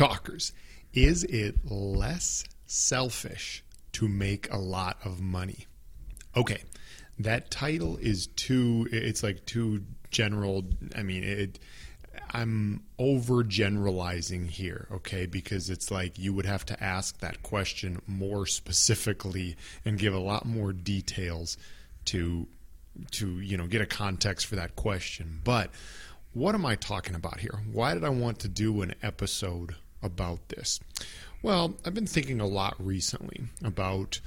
Talkers, is it less selfish to make a lot of money? Okay, that title is too, it's like too general. I mean, it. I'm overgeneralizing here, okay? Because it's like you would have to ask that question more specifically and give a lot more details to to you know get a context for that question. But what am I talking about here? Why did I want to do an episode about this? Well, I've been thinking a lot recently about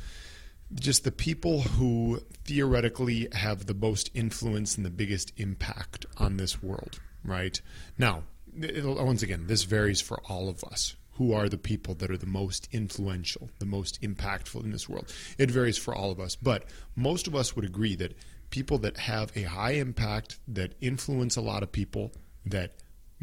just the people who theoretically have the most influence and the biggest impact on this world, right? Now, once again, this varies for all of us. Who are the people that are the most influential, the most impactful in this world? It varies for all of us, but most of us would agree that people that have a high impact, that influence a lot of people, that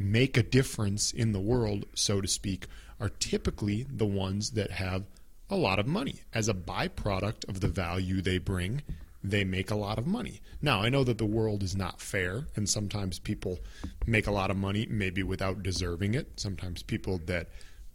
make a difference in the world, so to speak, are typically the ones that have a lot of money. As a byproduct of the value they bring, they make a lot of money. Now, I know that the world is not fair, and sometimes people make a lot of money maybe without deserving it. Sometimes people that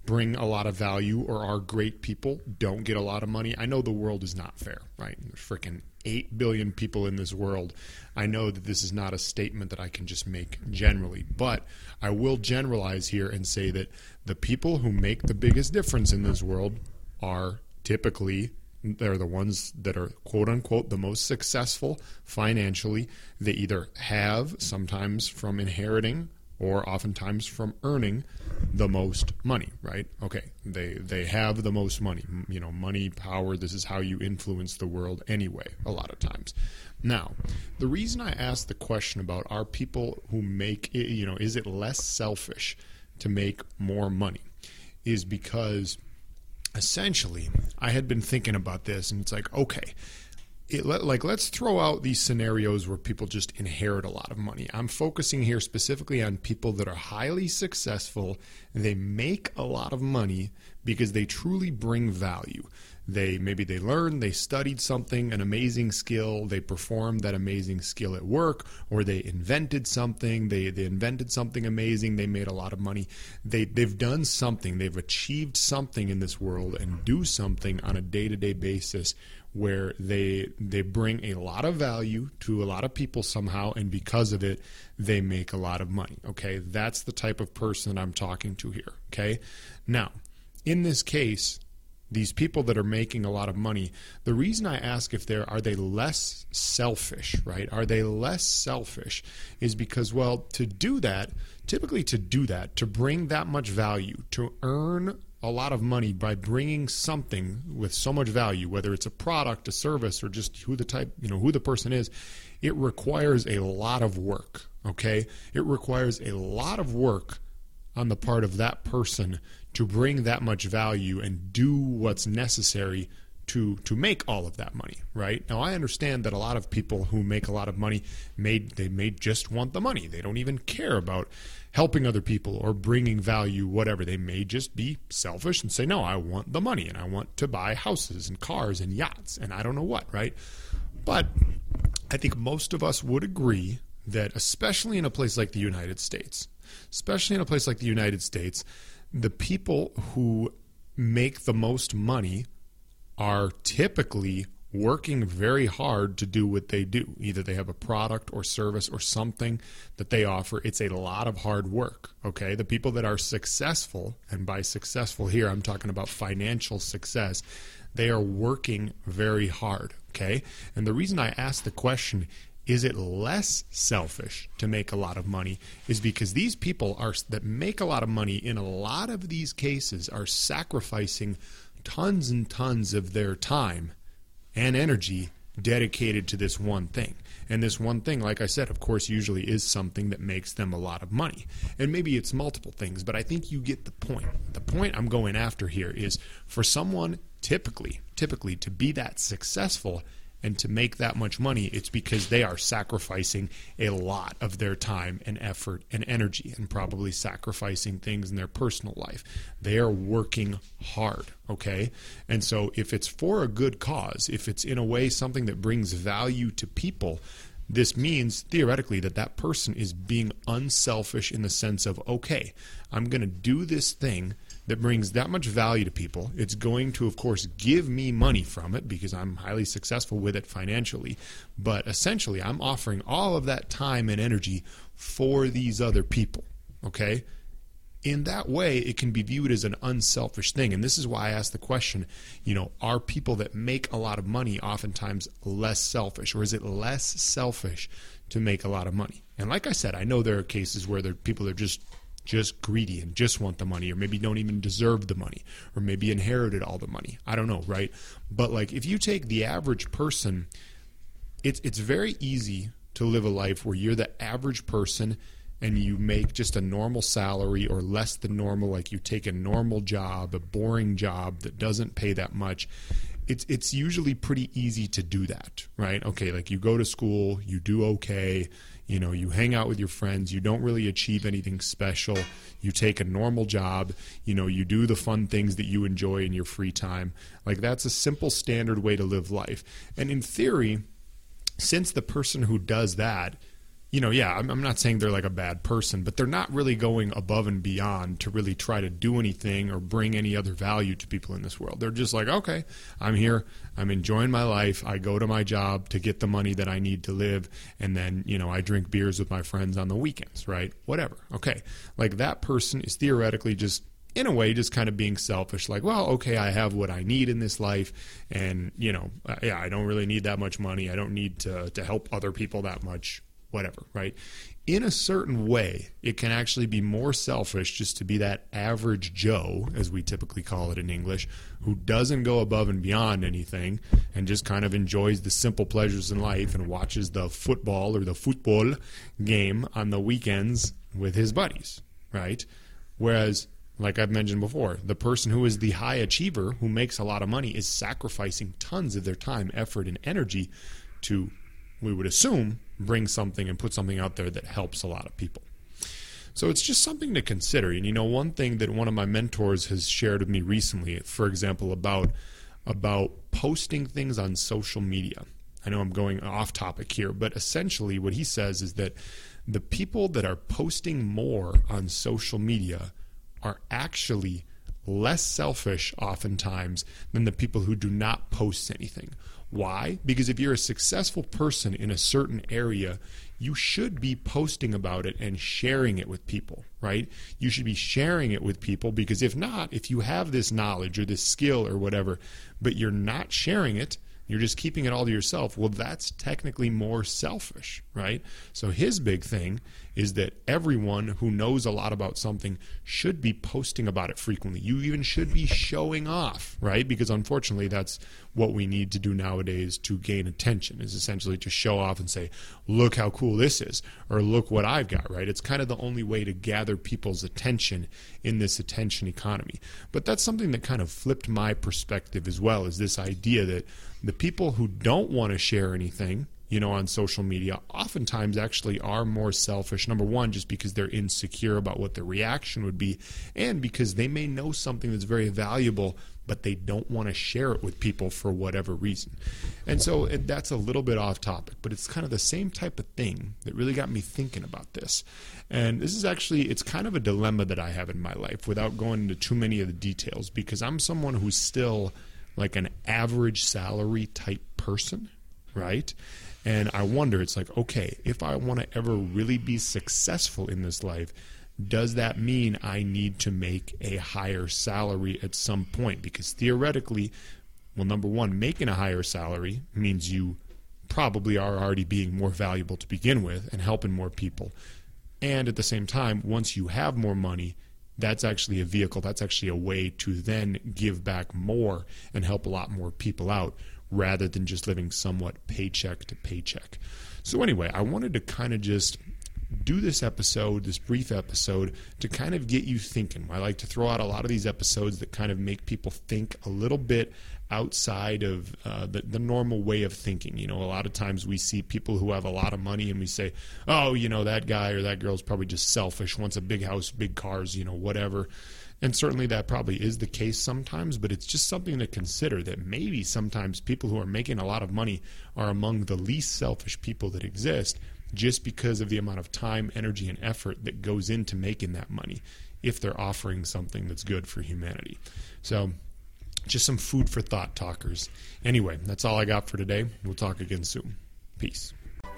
bring a lot of value or are great people don't get a lot of money. I know the world is not fair, right? There's freaking 8 billion people in this world. I know that this is not a statement that I can just make generally, but I will generalize here and say that the people who make the biggest difference in this world are typically they're the ones that are quote unquote the most successful financially. They either have sometimes from inheriting or oftentimes from earning the most money, right? Okay, they they have the most money. You know, money, power, this is how you influence the world anyway, a lot of times. Now, the reason I asked the question about are people who make you know, is it less selfish to make more money is because essentially I had been thinking about this and it's like, okay, it, like let's throw out these scenarios where people just inherit a lot of money. I'm focusing here specifically on people that are highly successful. They make a lot of money because they truly bring value. They maybe they learned, they studied something, an amazing skill, they performed that amazing skill at work, or they invented something, they, they invented something amazing, they made a lot of money. They they've done something, they've achieved something in this world and do something on a day-to-day basis where they they bring a lot of value to a lot of people somehow and because of it they make a lot of money okay that's the type of person i'm talking to here okay now in this case these people that are making a lot of money the reason i ask if they're are they less selfish right are they less selfish is because well to do that typically to do that to bring that much value to earn a lot of money by bringing something with so much value, whether it's a product, a service, or just who the type, you know, who the person is, it requires a lot of work. Okay. It requires a lot of work on the part of that person to bring that much value and do what's necessary to to make all of that money right now i understand that a lot of people who make a lot of money may they may just want the money they don't even care about helping other people or bringing value, whatever. They may just be selfish and say, no, I want the money and I want to buy houses and cars and yachts and I don't know what, right? But I think most of us would agree that, especially in a place like the United States, especially in a place like the United States, the people who make the most money are typically working very hard to do what they do. Either they have a product or service or something that they offer. It's a lot of hard work. Okay. The people that are successful, and by successful here, I'm talking about financial success, they are working very hard. Okay. And the reason I ask the question, is it less selfish to make a lot of money is because these people are that make a lot of money in a lot of these cases are sacrificing tons and tons of their time and energy dedicated to this one thing. And this one thing, like I said, of course, usually is something that makes them a lot of money. And maybe it's multiple things, but I think you get the point. The point I'm going after here is for someone typically, typically to be that successful and to make that much money, it's because they are sacrificing a lot of their time and effort and energy and probably sacrificing things in their personal life. They are working hard, okay? And so if it's for a good cause, if it's in a way something that brings value to people, this means theoretically that that person is being unselfish in the sense of, okay, I'm going to do this thing that brings that much value to people. It's going to, of course, give me money from it because I'm highly successful with it financially. But essentially, I'm offering all of that time and energy for these other people. Okay? In that way, it can be viewed as an unselfish thing. And this is why I asked the question you know, are people that make a lot of money oftentimes less selfish, or is it less selfish to make a lot of money? And like I said, I know there are cases where there people are just just greedy and just want the money, or maybe don't even deserve the money, or maybe inherited all the money. I don't know, right? But like if you take the average person, it's it's very easy to live a life where you're the average person and you make just a normal salary or less than normal, like you take a normal job, a boring job that doesn't pay that much. It's it's usually pretty easy to do that, right? Okay, like you go to school, you do okay, you know you hang out with your friends you don't really achieve anything special you take a normal job you know you do the fun things that you enjoy in your free time like that's a simple standard way to live life and in theory since the person who does that you know, yeah, I'm, I'm, not saying they're like a bad person, but they're not really going above and beyond to really try to do anything or bring any other value to people in this world. They're just like, okay, I'm here, I'm enjoying my life. I go to my job to get the money that I need to live, and then, you know, I drink beers with my friends on the weekends, right? Whatever. Okay. Like that person is theoretically just in a way just kind of being selfish like well okay i have what i need in this life and you know yeah i don't really need that much money i don't need to to help other people that much whatever, right? In a certain way, it can actually be more selfish just to be that average Joe, as we typically call it in English, who doesn't go above and beyond anything and just kind of enjoys the simple pleasures in life and watches the football or the football game on the weekends with his buddies, right? Whereas like I've mentioned before, the person who is the high achiever who makes a lot of money is sacrificing tons of their time, effort, and energy to we would assume, bring something and put something out there that helps a lot of people. So it's just something to consider. And you know, one thing that one of my mentors has shared with me recently, for example, about about posting things on social media. I know I'm going off topic here, but essentially what he says is that the people that are posting more on social media are actually less selfish oftentimes than the people who do not post anything. Why? Because if you're a successful person in a certain area, you should be posting about it and sharing it with people, right? You should be sharing it with people because if not, if you have this knowledge or this skill or whatever, but you're not sharing it, you're just keeping it all to yourself, well, that's technically more selfish, right? So his big thing is that everyone who knows a lot about something should be posting about it frequently. You even should be showing off, right? Because unfortunately, that's what we need to do nowadays to gain attention is essentially to show off and say, look how cool this is, or look what I've got, right? It's kind of the only way to gather people's attention in this attention economy. But that's something that kind of flipped my perspective as well, is this idea that the people who don't want to share anything you know, on social media, oftentimes actually are more selfish. Number one, just because they're insecure about what their reaction would be, and because they may know something that's very valuable, but they don't want to share it with people for whatever reason. And so that's a little bit off topic, but it's kind of the same type of thing that really got me thinking about this. And this is actually, it's kind of a dilemma that I have in my life without going into too many of the details because I'm someone who's still like an average salary type person, right? And I wonder, it's like, okay, if I want to ever really be successful in this life, does that mean I need to make a higher salary at some point? Because theoretically, well, number one, making a higher salary means you probably are already being more valuable to begin with and helping more people. And at the same time, once you have more money, that's actually a vehicle, that's actually a way to then give back more and help a lot more people out rather than just living somewhat paycheck to paycheck. So, anyway, I wanted to kind of just do this episode, this brief episode, to kind of get you thinking. I like to throw out a lot of these episodes that kind of make people think a little bit outside of uh, the, the normal way of thinking. You know, a lot of times we see people who have a lot of money and we say, oh, you know, that guy or that girl's probably just selfish, wants a big house, big cars, you know, whatever. And certainly that probably is the case sometimes, but it's just something to consider that maybe sometimes people who are making a lot of money are among the least selfish people that exist just because of the amount of time, energy, and effort that goes into making that money if they're offering something that's good for humanity. So, just some food for thought talkers. Anyway, that's all I got for today. We'll talk again soon. Peace.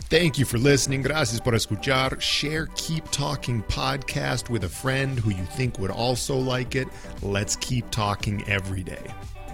Thank you for listening. Gracias por escuchar. Share Keep Talking podcast with a friend who you think would also like it. Let's keep talking every day.